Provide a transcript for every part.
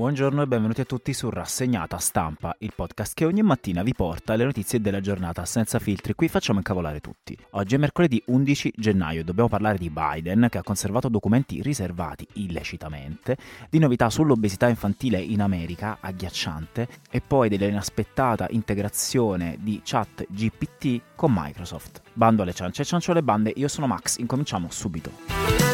Buongiorno e benvenuti a tutti su Rassegnata Stampa, il podcast che ogni mattina vi porta le notizie della giornata senza filtri. Qui facciamo incavolare tutti. Oggi è mercoledì 11 gennaio e dobbiamo parlare di Biden che ha conservato documenti riservati illecitamente, di novità sull'obesità infantile in America, agghiacciante, e poi dell'inaspettata integrazione di chat GPT con Microsoft. Bando alle ciance e ciancio alle bande, io sono Max, incominciamo subito.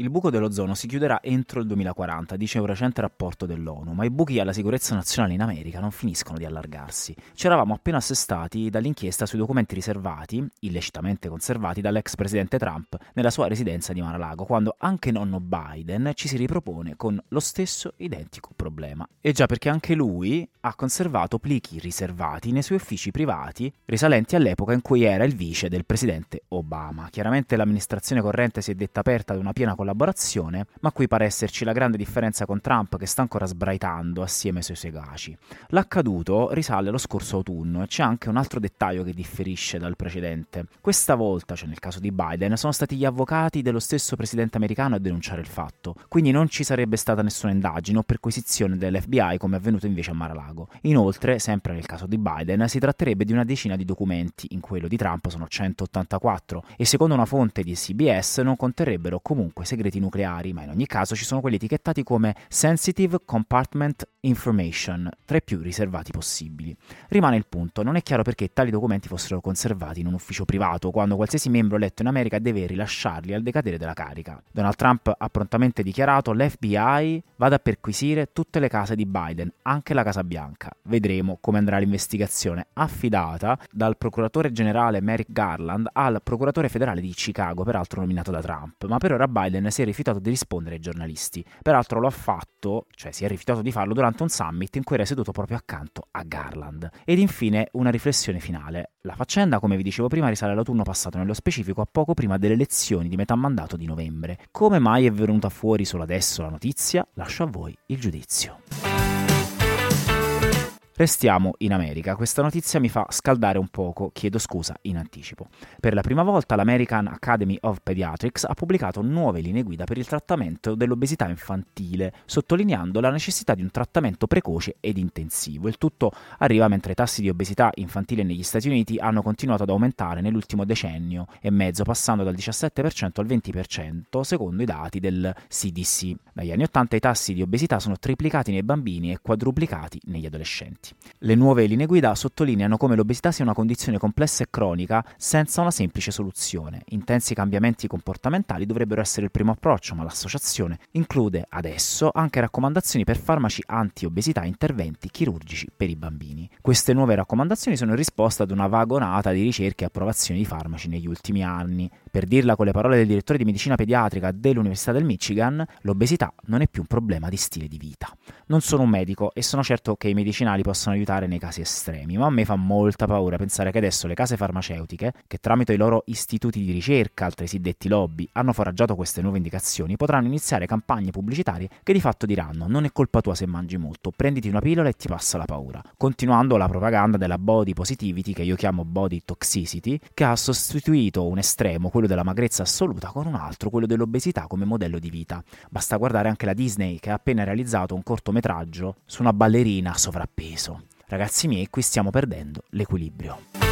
Il buco dell'ozono si chiuderà entro il 2040, dice un recente rapporto dell'ONU, ma i buchi alla sicurezza nazionale in America non finiscono di allargarsi. Ci eravamo appena assestati dall'inchiesta sui documenti riservati, illecitamente conservati dall'ex presidente Trump nella sua residenza di Mar-a-Lago, quando anche nonno Biden ci si ripropone con lo stesso identico problema. E già perché anche lui ha conservato plichi riservati nei suoi uffici privati, risalenti all'epoca in cui era il vice del presidente Obama. Chiaramente l'amministrazione corrente si è detta aperta ad una piena collaborazione collaborazione, ma qui pare esserci la grande differenza con Trump che sta ancora sbraitando assieme ai suoi seguaci. L'accaduto risale allo scorso autunno e c'è anche un altro dettaglio che differisce dal precedente. Questa volta, cioè nel caso di Biden, sono stati gli avvocati dello stesso presidente americano a denunciare il fatto, quindi non ci sarebbe stata nessuna indagine o perquisizione dell'FBI come è avvenuto invece a Mar-a-Lago. Inoltre, sempre nel caso di Biden, si tratterebbe di una decina di documenti, in quello di Trump sono 184 e secondo una fonte di CBS non conterrebbero comunque segreti segreti nucleari, ma in ogni caso ci sono quelli etichettati come Sensitive Compartment Information, tra i più riservati possibili. Rimane il punto, non è chiaro perché tali documenti fossero conservati in un ufficio privato, quando qualsiasi membro eletto in America deve rilasciarli al decadere della carica. Donald Trump ha prontamente dichiarato l'FBI vada a perquisire tutte le case di Biden, anche la Casa Bianca. Vedremo come andrà l'investigazione, affidata dal procuratore generale Merrick Garland al procuratore federale di Chicago, peraltro nominato da Trump, ma per ora Biden si è rifiutato di rispondere ai giornalisti. Peraltro lo ha fatto, cioè si è rifiutato di farlo durante un summit in cui era seduto proprio accanto a Garland. Ed infine una riflessione finale. La faccenda, come vi dicevo prima, risale all'autunno passato, nello specifico a poco prima delle elezioni di metà mandato di novembre. Come mai è venuta fuori solo adesso la notizia? Lascio a voi il giudizio. Restiamo in America. Questa notizia mi fa scaldare un poco, chiedo scusa in anticipo. Per la prima volta l'American Academy of Pediatrics ha pubblicato nuove linee guida per il trattamento dell'obesità infantile, sottolineando la necessità di un trattamento precoce ed intensivo. Il tutto arriva mentre i tassi di obesità infantile negli Stati Uniti hanno continuato ad aumentare nell'ultimo decennio e mezzo, passando dal 17% al 20%, secondo i dati del CDC. Dagli anni 80 i tassi di obesità sono triplicati nei bambini e quadruplicati negli adolescenti. Le nuove linee guida sottolineano come l'obesità sia una condizione complessa e cronica senza una semplice soluzione. Intensi cambiamenti comportamentali dovrebbero essere il primo approccio, ma l'associazione include adesso anche raccomandazioni per farmaci anti-obesità e interventi chirurgici per i bambini. Queste nuove raccomandazioni sono in risposta ad una vagonata di ricerche e approvazioni di farmaci negli ultimi anni. Per dirla con le parole del direttore di medicina pediatrica dell'Università del Michigan, l'obesità non è più un problema di stile di vita. Non sono un medico e sono certo che i medicinali possono aiutare nei casi estremi, ma a me fa molta paura pensare che adesso le case farmaceutiche, che tramite i loro istituti di ricerca, altresì detti lobby, hanno foraggiato queste nuove indicazioni, potranno iniziare campagne pubblicitarie che di fatto diranno non è colpa tua se mangi molto, prenditi una pillola e ti passa la paura. Continuando la propaganda della body positivity, che io chiamo body toxicity, che ha sostituito un estremo, quello della magrezza assoluta, con un altro, quello dell'obesità come modello di vita. Basta guardare anche la Disney che ha appena realizzato un cortometraggio su una ballerina a sovrappeso. Ragazzi miei, qui stiamo perdendo l'equilibrio.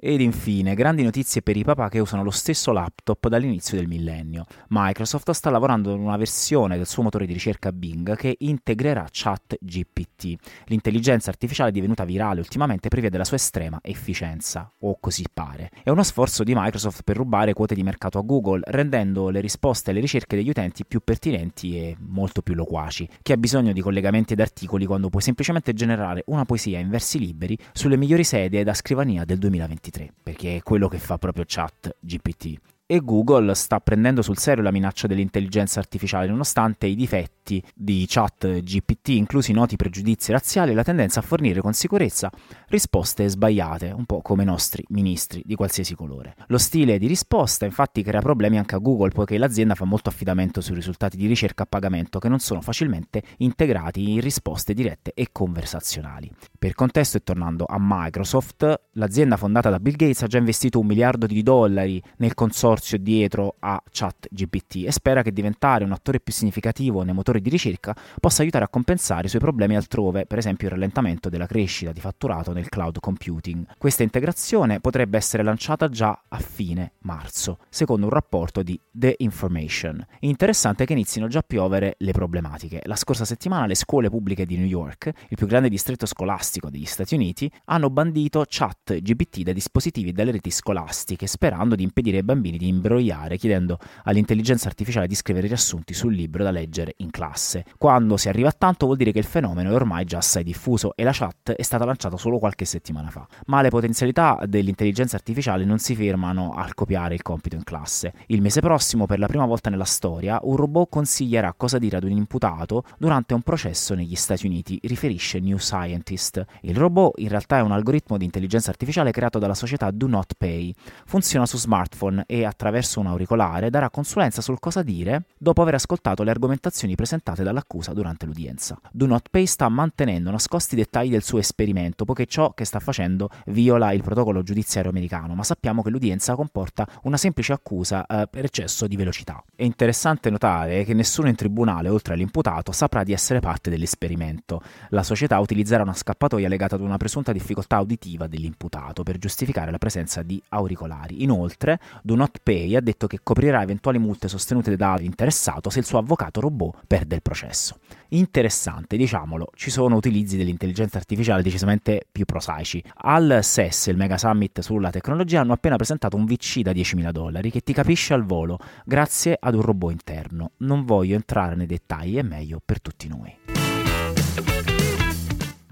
Ed infine, grandi notizie per i papà che usano lo stesso laptop dall'inizio del millennio. Microsoft sta lavorando ad una versione del suo motore di ricerca Bing che integrerà ChatGPT. L'intelligenza artificiale è divenuta virale ultimamente per via della sua estrema efficienza, o così pare. È uno sforzo di Microsoft per rubare quote di mercato a Google, rendendo le risposte alle ricerche degli utenti più pertinenti e molto più loquaci. Chi ha bisogno di collegamenti ed articoli quando puoi semplicemente generare una poesia in versi liberi sulle migliori sedie da scrivania del 2023? 2023, perché è quello che fa proprio chat GPT e Google sta prendendo sul serio la minaccia dell'intelligenza artificiale nonostante i difetti di chat GPT, inclusi noti pregiudizi razziali e la tendenza a fornire con sicurezza risposte sbagliate, un po' come i nostri ministri di qualsiasi colore. Lo stile di risposta infatti crea problemi anche a Google poiché l'azienda fa molto affidamento sui risultati di ricerca a pagamento che non sono facilmente integrati in risposte dirette e conversazionali. Per contesto e tornando a Microsoft, l'azienda fondata da Bill Gates ha già investito un miliardo di dollari nel consorzio consorzio dietro a ChatGPT e spera che diventare un attore più significativo nei motori di ricerca possa aiutare a compensare i suoi problemi altrove, per esempio il rallentamento della crescita di fatturato nel cloud computing. Questa integrazione potrebbe essere lanciata già a fine marzo, secondo un rapporto di The Information. Interessante che inizino già a piovere le problematiche. La scorsa settimana le scuole pubbliche di New York, il più grande distretto scolastico degli Stati Uniti, hanno bandito ChatGPT dai dispositivi e dalle reti scolastiche, sperando di impedire ai bambini di imbrogliare chiedendo all'intelligenza artificiale di scrivere riassunti sul libro da leggere in classe. Quando si arriva a tanto vuol dire che il fenomeno è ormai già assai diffuso e la chat è stata lanciata solo qualche settimana fa. Ma le potenzialità dell'intelligenza artificiale non si fermano al copiare il compito in classe. Il mese prossimo, per la prima volta nella storia, un robot consiglierà cosa dire ad un imputato durante un processo negli Stati Uniti, riferisce New Scientist. Il robot in realtà è un algoritmo di intelligenza artificiale creato dalla società Do Not Pay. Funziona su smartphone e attraverso un auricolare darà consulenza sul cosa dire dopo aver ascoltato le argomentazioni presentate dall'accusa durante l'udienza. Do Not Pay sta mantenendo nascosti i dettagli del suo esperimento, poiché ciò che sta facendo viola il protocollo giudiziario americano, ma sappiamo che l'udienza comporta una semplice accusa eh, per eccesso di velocità. È interessante notare che nessuno in tribunale, oltre all'imputato, saprà di essere parte dell'esperimento. La società utilizzerà una scappatoia legata ad una presunta difficoltà uditiva dell'imputato per giustificare la presenza di auricolari. Inoltre, Do Not Pay ha detto che coprirà eventuali multe sostenute dall'interessato se il suo avvocato robot perde il processo. Interessante, diciamolo, ci sono utilizzi dell'intelligenza artificiale decisamente più prosaici. Al SES, il Mega Summit sulla tecnologia, hanno appena presentato un VC da 10.000 dollari che ti capisce al volo grazie ad un robot interno. Non voglio entrare nei dettagli, è meglio per tutti noi.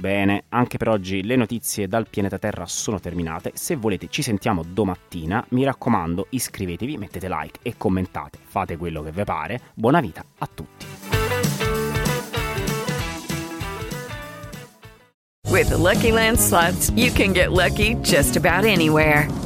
Bene, anche per oggi le notizie dal pianeta Terra sono terminate. Se volete ci sentiamo domattina. Mi raccomando, iscrivetevi, mettete like e commentate. Fate quello che vi pare. Buona vita a tutti. With the Lucky Land slots, you can get lucky just about anywhere.